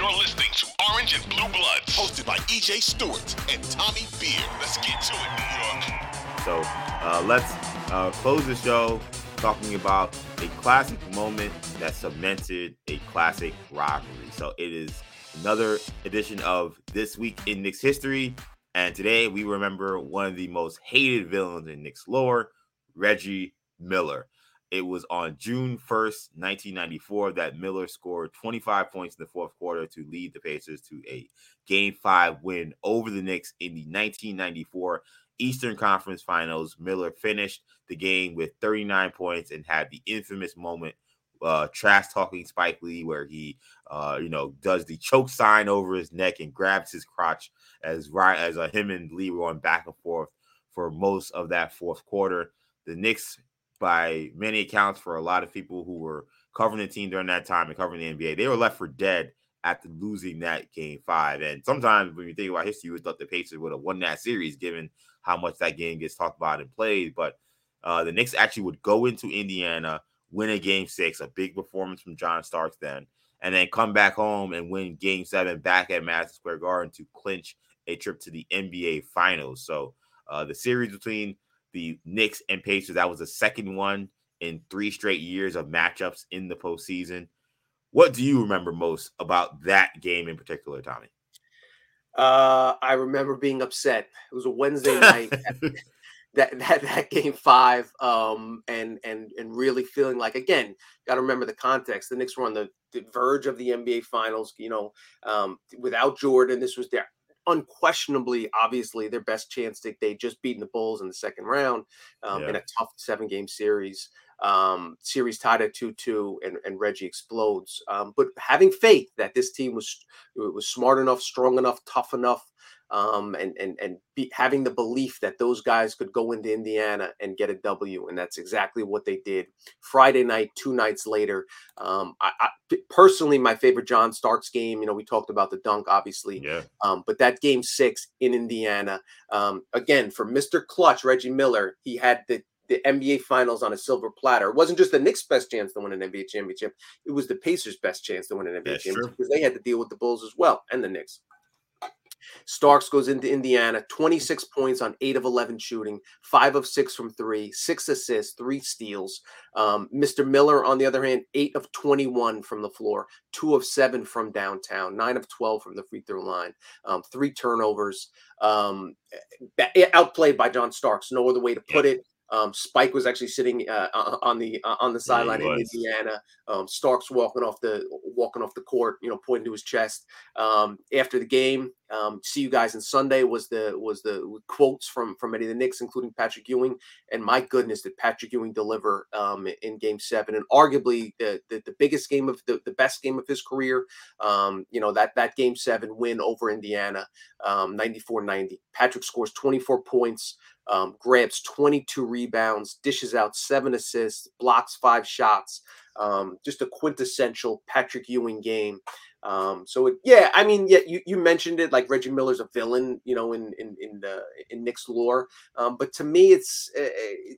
You're listening to Orange and Blue Bloods, hosted by EJ Stewart and Tommy Beer. Let's get to it, New York. So uh, let's uh, close the show talking about a classic moment that cemented a classic rivalry. So it is another edition of This Week in Knicks History. And today we remember one of the most hated villains in Knicks lore, Reggie Miller. It was on June 1st, 1994, that Miller scored 25 points in the fourth quarter to lead the Pacers to a game five win over the Knicks in the 1994 Eastern Conference Finals. Miller finished the game with 39 points and had the infamous moment uh, trash talking Spike Lee, where he, uh, you know, does the choke sign over his neck and grabs his crotch as right as uh, him and Lee were going back and forth for most of that fourth quarter. The Knicks by many accounts for a lot of people who were covering the team during that time and covering the NBA. They were left for dead after losing that game five. And sometimes when you think about history, you would thought the Pacers would have won that series given how much that game gets talked about and played. But uh, the Knicks actually would go into Indiana, win a game six, a big performance from John Starks then, and then come back home and win game seven back at Madison Square Garden to clinch a trip to the NBA Finals. So uh, the series between the Knicks and Pacers. That was the second one in three straight years of matchups in the postseason. What do you remember most about that game in particular, Tommy? Uh, I remember being upset. It was a Wednesday night. that that that game five, um, and and and really feeling like again, got to remember the context. The Knicks were on the, the verge of the NBA Finals. You know, um, without Jordan, this was their unquestionably, obviously, their best chance. They they just beaten the Bulls in the second round um, yeah. in a tough seven game series. Um, series tied at two two, and, and Reggie explodes. Um, but having faith that this team was was smart enough, strong enough, tough enough um, and and and be, having the belief that those guys could go into Indiana and get a W, and that's exactly what they did. Friday night, two nights later, um, I, I, personally my favorite John Starks game. You know, we talked about the dunk, obviously, yeah. Um, but that game six in Indiana, um, again for Mister Clutch, Reggie Miller, he had the the NBA Finals on a silver platter. It wasn't just the Knicks' best chance to win an NBA championship; it was the Pacers' best chance to win an NBA That's championship true. because they had to deal with the Bulls as well and the Knicks. Starks goes into Indiana, 26 points on 8 of 11 shooting, 5 of 6 from 3, 6 assists, 3 steals. Um, Mr. Miller, on the other hand, 8 of 21 from the floor, 2 of 7 from downtown, 9 of 12 from the free throw line, um, 3 turnovers. Um, outplayed by John Starks, no other way to put it. Um, Spike was actually sitting uh, on the uh, on the sideline yeah, in Indiana. Um, Starks walking off the walking off the court, you know, pointing to his chest. Um, after the game, um, see you guys on Sunday was the was the quotes from from many of the Knicks, including Patrick Ewing. And my goodness, did Patrick Ewing deliver um, in Game Seven, and arguably the, the, the biggest game of the, the best game of his career. Um, you know that that Game Seven win over Indiana, 94-90. Um, Patrick scores 24 points. Um, grabs 22 rebounds, dishes out seven assists, blocks five shots. Um, just a quintessential Patrick Ewing game. Um, so it, yeah, I mean, yeah, you, you mentioned it like Reggie Miller's a villain, you know, in in in the in Knicks lore. Um, but to me, it's uh,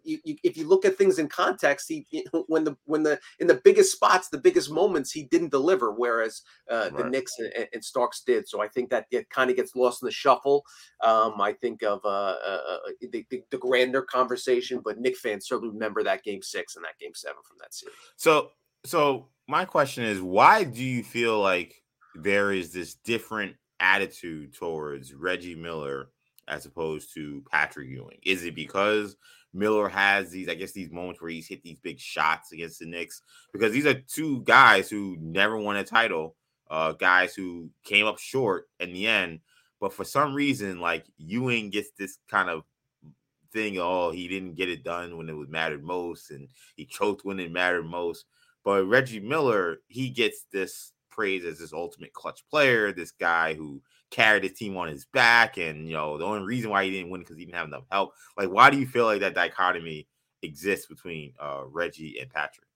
you, you, if you look at things in context, he when the when the in the biggest spots, the biggest moments, he didn't deliver, whereas uh, right. the Knicks and, and, Starks did. So I think that it kind of gets lost in the shuffle. Um, I think of uh, uh, uh, the, the, the grander conversation, but Knick fans certainly remember that Game Six and that Game Seven from that series. So so my question is why do you feel like there is this different attitude towards Reggie Miller as opposed to Patrick Ewing? Is it because Miller has these, I guess, these moments where he's hit these big shots against the Knicks? Because these are two guys who never won a title, uh, guys who came up short in the end. But for some reason, like Ewing gets this kind of thing, oh, he didn't get it done when it was mattered most, and he choked when it mattered most. But Reggie Miller, he gets this praise as this ultimate clutch player, this guy who carried his team on his back. And, you know, the only reason why he didn't win because he didn't have enough help. Like, why do you feel like that dichotomy exists between uh, Reggie and Patrick?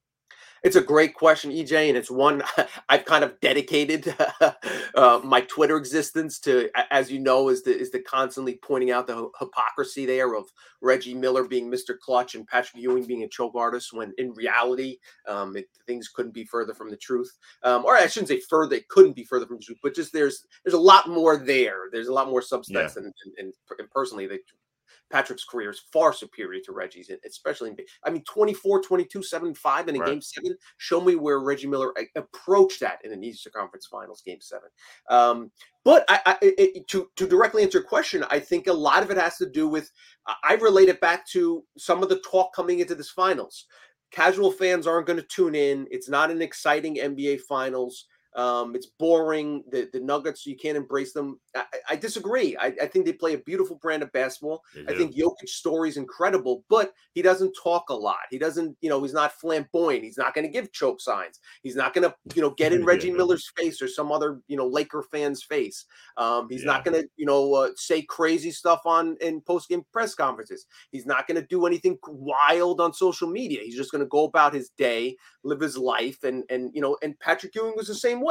It's a great question, EJ, and it's one I've kind of dedicated uh, my Twitter existence to. As you know, is the is the constantly pointing out the hypocrisy there of Reggie Miller being Mr. Clutch and Patrick Ewing being a choke artist, when in reality, um, it, things couldn't be further from the truth. Um, or I shouldn't say further; it couldn't be further from the truth. But just there's there's a lot more there. There's a lot more substance, yeah. and, and, and, and personally, they Patrick's career is far superior to Reggie's, especially in, I mean, 24, 22, 7, 5 in a right. game seven. Show me where Reggie Miller approached that in an Eastern Conference Finals game seven. Um, but I, I it, to, to directly answer your question, I think a lot of it has to do with, I relate it back to some of the talk coming into this finals. Casual fans aren't going to tune in. It's not an exciting NBA finals. Um, it's boring. The the Nuggets, you can't embrace them. I, I disagree. I, I, think they play a beautiful brand of basketball. I think Jokic's story is incredible, but he doesn't talk a lot. He doesn't, you know, he's not flamboyant. He's not going to give choke signs. He's not going to, you know, get in Reggie. Miller's face or some other, you know, Laker fan's face. Um, he's yeah. not going to, you know, uh, say crazy stuff on in post game press conferences. He's not going to do anything wild on social media. He's just going to go about his day, live his life, and and you know, and Patrick Ewing was the same way.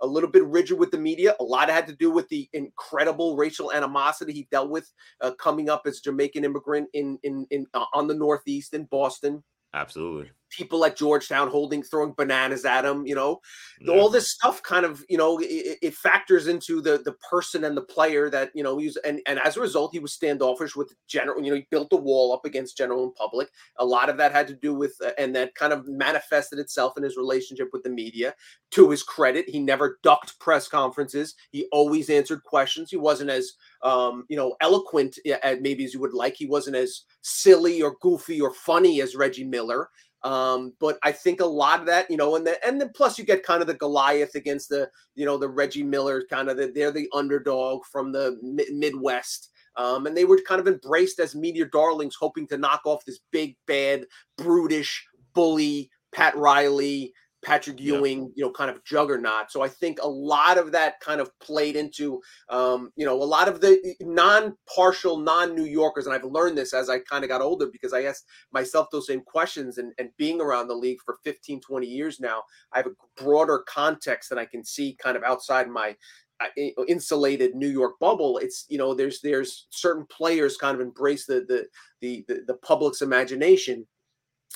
A little bit rigid with the media. A lot had to do with the incredible racial animosity he dealt with uh, coming up as Jamaican immigrant in in in uh, on the Northeast in Boston. Absolutely people at Georgetown holding throwing bananas at him. You know, yeah. all this stuff kind of you know it, it, factors into the the person and the player that you know he's and and as a result he was standoffish with general. You know, he built the wall up against general and public. A lot of that had to do with uh, and that kind of manifested itself in his relationship with the media. To his credit, he never ducked press conferences. He always answered questions. He wasn't as um, you know eloquent maybe as you would like. He wasn't as silly or goofy or funny as Reggie Miller. Um, but I think a lot of that, you know, and then and then plus you get kind of the Goliath against the, you know, the Reggie Miller kind of the, they're the underdog from the Midwest. Um, and they were kind of embraced as media darlings, hoping to knock off this big, bad, brutish bully, Pat Riley, Patrick Ewing, you know, kind of juggernaut. So I think a lot of that kind of played into, um, you know, a lot of the non-partial, non-New Yorkers, and I've learned this as I kind of got older because I asked myself those same questions and, and being around the league for 15, 20 years now, I have a broader context that I can see kind of outside my uh, insulated New York bubble. It's you know there's there's certain players kind of embrace the the the the, the public's imagination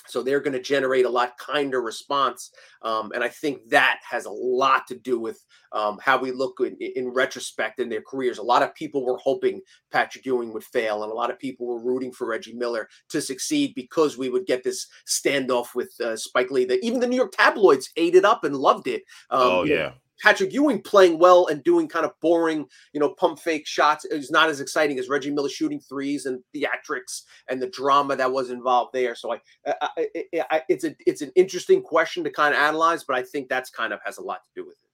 so they're going to generate a lot kinder response. Um, and I think that has a lot to do with um, how we look in, in, retrospect in their careers. A lot of people were hoping Patrick Ewing would fail, and a lot of people were rooting for Reggie Miller to succeed because we would get this standoff with uh, Spike Lee. That even the New York tabloids ate it up and loved it. Um, oh, yeah. Know, Patrick Ewing playing well and doing kind of boring, you know, pump fake shots is not as exciting as Reggie Miller shooting threes and theatrics and the drama that was involved there. So I, I, I, I it's a it's an interesting question to kind of analyze, but I think that's kind of has a lot to do with it.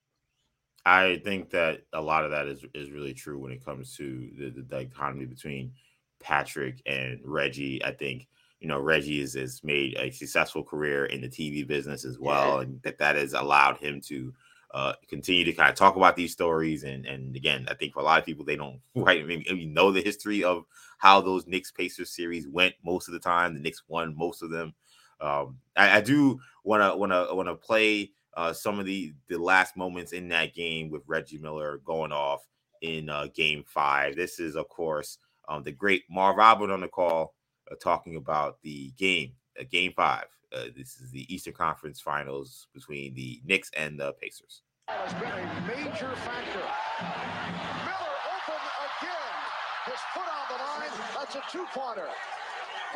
I think that a lot of that is is really true when it comes to the, the dichotomy between Patrick and Reggie. I think you know Reggie has, has made a successful career in the TV business as well, yeah. and that that has allowed him to uh, continue to kind of talk about these stories. And and again, I think for a lot of people, they don't right maybe know the history of how those Knicks Pacers series went most of the time. The Knicks won most of them. Um, I, I do want to want to want to play uh, some of the the last moments in that game with Reggie Miller going off in uh, Game Five. This is, of course, um, the great Marv Albert on the call uh, talking about the game, uh, Game Five. Uh, this is the Eastern Conference Finals between the Knicks and the Pacers. Has been a major factor. Miller open again. His foot on the line. That's a two-pointer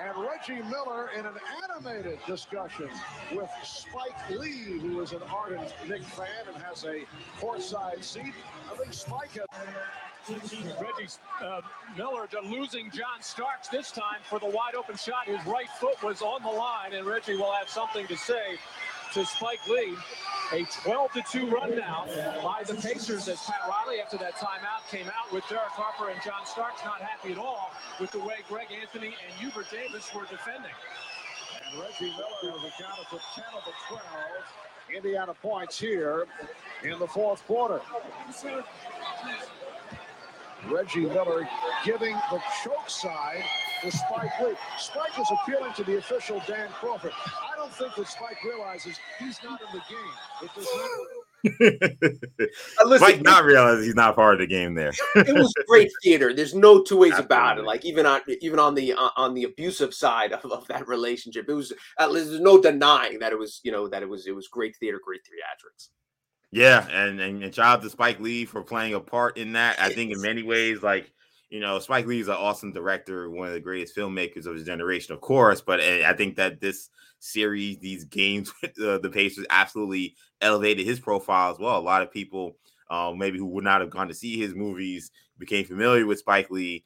and Reggie Miller in an animated discussion with Spike Lee, who is an ardent Knick fan and has a courtside seat. I think Spike has. Reggie uh, Miller to losing John Starks this time for the wide open shot. His right foot was on the line, and Reggie will have something to say to Spike Lee. A 12 to 2 run now by the Pacers as Pat Riley, after that timeout, came out with Derek Harper and John Starks not happy at all with the way Greg Anthony and Hubert Davis were defending. And Reggie Miller has accounted for 10 of the 12 Indiana points here in the fourth quarter. Reggie Miller giving the choke side to Spike Lee. Spike is appealing to the official Dan Crawford. I don't think that Spike realizes he's not in the game. It does not. listen, Mike not realize he's not part of the game there. it was great theater. There's no two ways about it. Like even on even on the uh, on the abusive side of, of that relationship, it was uh, there's no denying that it was you know that it was it was great theater, great theatrics. Yeah, and, and and shout out to Spike Lee for playing a part in that. I think in many ways, like you know, Spike Lee is an awesome director, one of the greatest filmmakers of his generation, of course. But eh, I think that this series, these games with uh, the Pacers, absolutely elevated his profile as well. A lot of people, um, maybe who would not have gone to see his movies, became familiar with Spike Lee,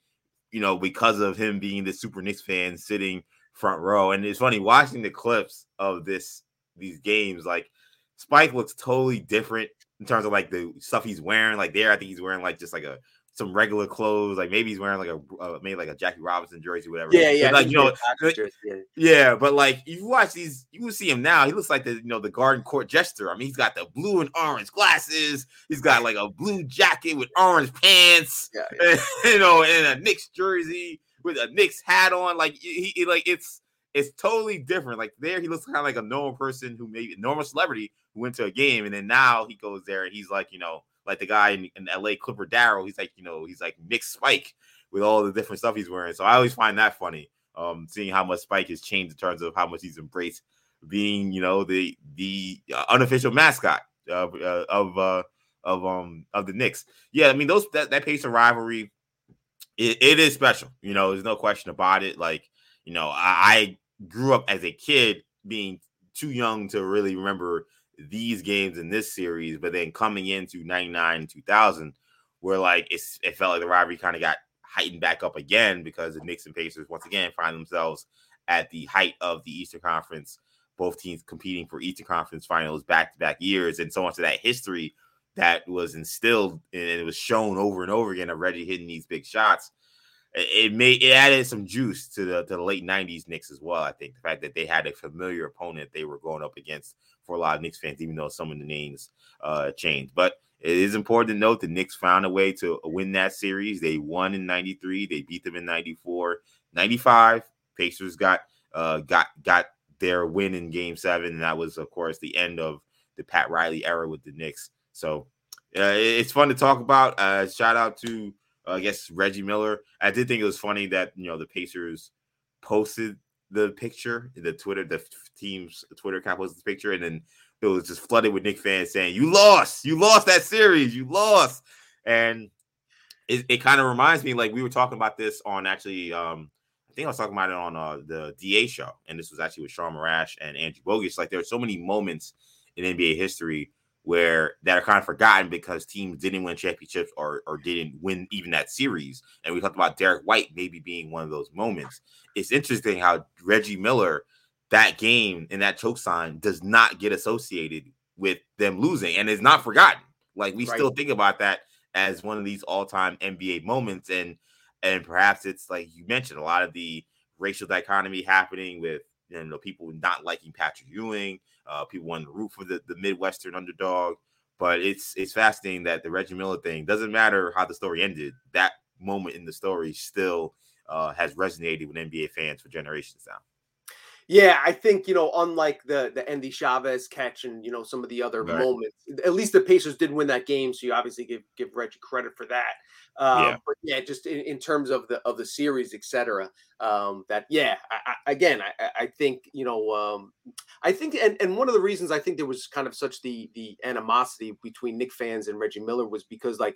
you know, because of him being the Super Knicks fan sitting front row. And it's funny watching the clips of this these games, like Spike looks totally different in terms of like the stuff he's wearing. Like there, I think he's wearing like just like a some regular clothes. Like maybe he's wearing like a uh, maybe like a Jackie Robinson jersey, whatever. Yeah, yeah. But, like you know, yeah. yeah. But like if you watch these, you will see him now. He looks like the you know the Garden Court jester. I mean, he's got the blue and orange glasses. He's got like a blue jacket with orange pants. Yeah, yeah. you know, and a Knicks jersey with a Knicks hat on. Like he, he like it's it's totally different. Like there, he looks kind of like a normal person who maybe normal celebrity who went to a game, and then now he goes there and he's like, you know, like the guy in, in LA, Clipper Darrell. He's like, you know, he's like Knick Spike with all the different stuff he's wearing. So I always find that funny, um, seeing how much Spike has changed in terms of how much he's embraced being, you know, the the uh, unofficial mascot of uh, of uh, of um of the Knicks. Yeah, I mean those that that Pacers rivalry, it, it is special. You know, there's no question about it. Like, you know, I grew up as a kid being too young to really remember these games in this series, but then coming into 99 and 2000, where like it's, it felt like the rivalry kind of got heightened back up again because the Knicks and Pacers once again find themselves at the height of the Eastern Conference, both teams competing for Eastern Conference finals back to back years, and so much of that history that was instilled and it was shown over and over again of Reggie hitting these big shots it made it added some juice to the to the late '90s Knicks as well. I think the fact that they had a familiar opponent they were going up against for a lot of Knicks fans, even though some of the names uh, changed. But it is important to note the Knicks found a way to win that series. They won in '93. They beat them in '94, '95. Pacers got uh, got got their win in Game Seven, and that was, of course, the end of the Pat Riley era with the Knicks. So uh, it's fun to talk about. Uh, shout out to I guess Reggie Miller. I did think it was funny that you know the Pacers posted the picture, the Twitter, the team's Twitter account posted the picture, and then it was just flooded with Knick fans saying, "You lost, you lost that series, you lost," and it, it kind of reminds me like we were talking about this on actually. um I think I was talking about it on uh, the DA show, and this was actually with Sean Marash and Andrew Bogus. Like there are so many moments in NBA history where that are kind of forgotten because teams didn't win championships or or didn't win even that series. And we talked about Derrick White maybe being one of those moments. It's interesting how Reggie Miller, that game and that choke sign does not get associated with them losing and is not forgotten. Like we right. still think about that as one of these all-time NBA moments. And and perhaps it's like you mentioned, a lot of the racial dichotomy happening with you know people not liking Patrick Ewing, uh, people wanting to root for the, the Midwestern underdog. But it's it's fascinating that the Reggie Miller thing doesn't matter how the story ended. That moment in the story still uh, has resonated with NBA fans for generations now. Yeah, I think you know, unlike the the Endy Chavez catch and you know some of the other right. moments, at least the Pacers did win that game, so you obviously give give Reggie credit for that. Um, yeah. But yeah, just in, in, terms of the of the series, etc. Um, that yeah, I, I, again, I, I think you know, um, I think, and, and one of the reasons I think there was kind of such the the animosity between Knick fans and Reggie Miller was because like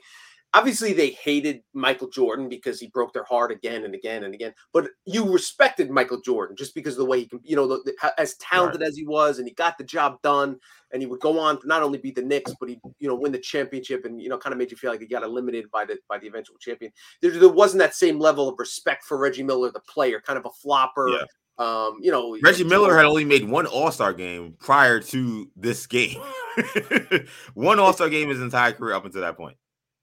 obviously they hated Michael Jordan because he broke their heart again and again and again. But you respected Michael Jordan just because of the way he can, you know, the, the, as talented right. as he was, and he got the job done, and he would go on to not only beat the Knicks, but he, you know, win the championship, and you know, kind of made you feel like he got eliminated by the by the eventual champion. There, there wasn't that same level of respect for Reggie Miller, the player, kind of a flopper. Yeah. Um, you know, Reggie Miller had only made one All Star game prior to this game. one All Star game his entire career up until that point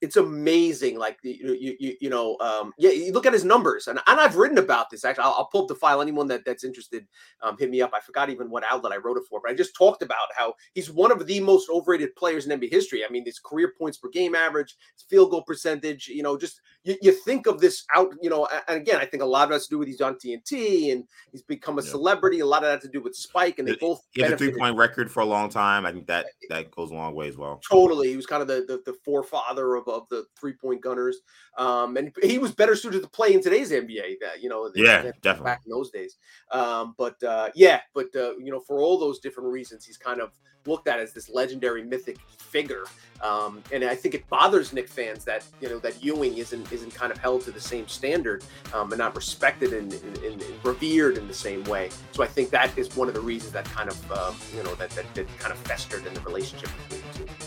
it's amazing. Like you, you, you know, um, yeah. You look at his numbers, and, and I've written about this. Actually, I'll, I'll pull up the file. Anyone that, that's interested, um, hit me up. I forgot even what outlet I wrote it for, but I just talked about how he's one of the most overrated players in NBA history. I mean, his career points per game average, his field goal percentage. You know, just you, you think of this out. You know, and again, I think a lot of it has to do with he's on TNT and he's become a yeah. celebrity. A lot of that to do with Spike, and they both. He has a three point record for a long time. I think that that goes a long way as well. Totally, he was kind of the the, the forefather of of the three point gunners. Um, and he was better suited to play in today's NBA. That you know, yeah, definitely back in those days. Um, but uh, yeah, but uh, you know, for all those different reasons, he's kind of looked at as this legendary mythic figure. Um, and I think it bothers Knick fans that you know that Ewing isn't isn't kind of held to the same standard um, and not respected and, and, and, revered in the same way. So I think that is one of the reasons that kind of um, you know that, that, that kind of festered in the relationship between the two.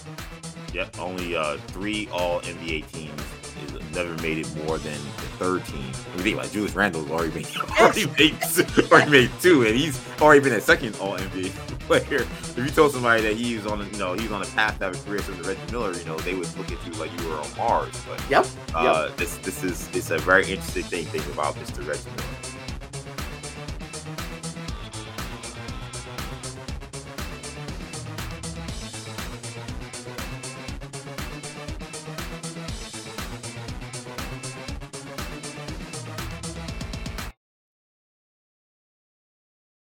Yep, only uh, three All NBA teams never made it more than the third team. I mean, like Julius Randle's already made already made two, already made two, and he's already been a second All NBA player. If you told somebody that he's on, you know, he's on a path to have a career to Reggie Miller, you know, they would look at you like you were on Mars. But yep, uh, yep. this this is it's a very interesting thing thinking about Mr. Reggie Miller.